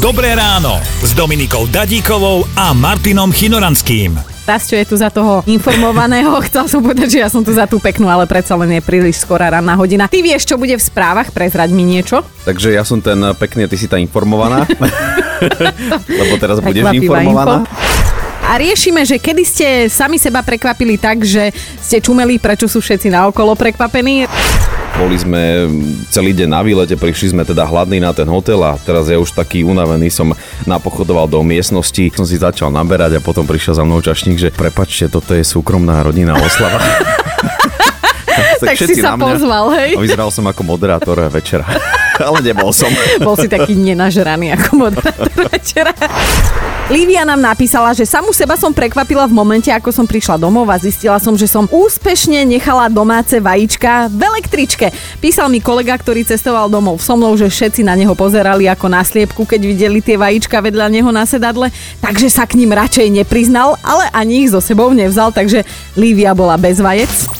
Dobré ráno s Dominikou Dadíkovou a Martinom Chinoranským. Tasťo je tu za toho informovaného. Chcel som povedať, že ja som tu za tú peknú, ale predsa len je príliš skorá ranná hodina. Ty vieš, čo bude v správach? Prezraď mi niečo. Takže ja som ten pekný a ty si tá informovaná. Lebo teraz budeš informovaná. info. A riešime, že kedy ste sami seba prekvapili tak, že ste čumeli, prečo sú všetci naokolo prekvapení. Boli sme celý deň na výlete, prišli sme teda hladní na ten hotel a teraz ja už taký unavený som napochodoval do miestnosti, som si začal naberať a potom prišiel za mnou čašník, že prepačte, toto je súkromná rodinná oslava. Tak si všetci sa mňa. pozval, hej? A vyzeral som ako moderátor večera. Ale nebol som. Bol si taký nenažraný ako moderátor večera. Lívia nám napísala, že samu seba som prekvapila v momente, ako som prišla domov a zistila som, že som úspešne nechala domáce vajíčka v električke. Písal mi kolega, ktorý cestoval domov so mnou, že všetci na neho pozerali ako na sliepku, keď videli tie vajíčka vedľa neho na sedadle, takže sa k ním radšej nepriznal, ale ani ich so sebou nevzal, takže Lívia bola bez vajec.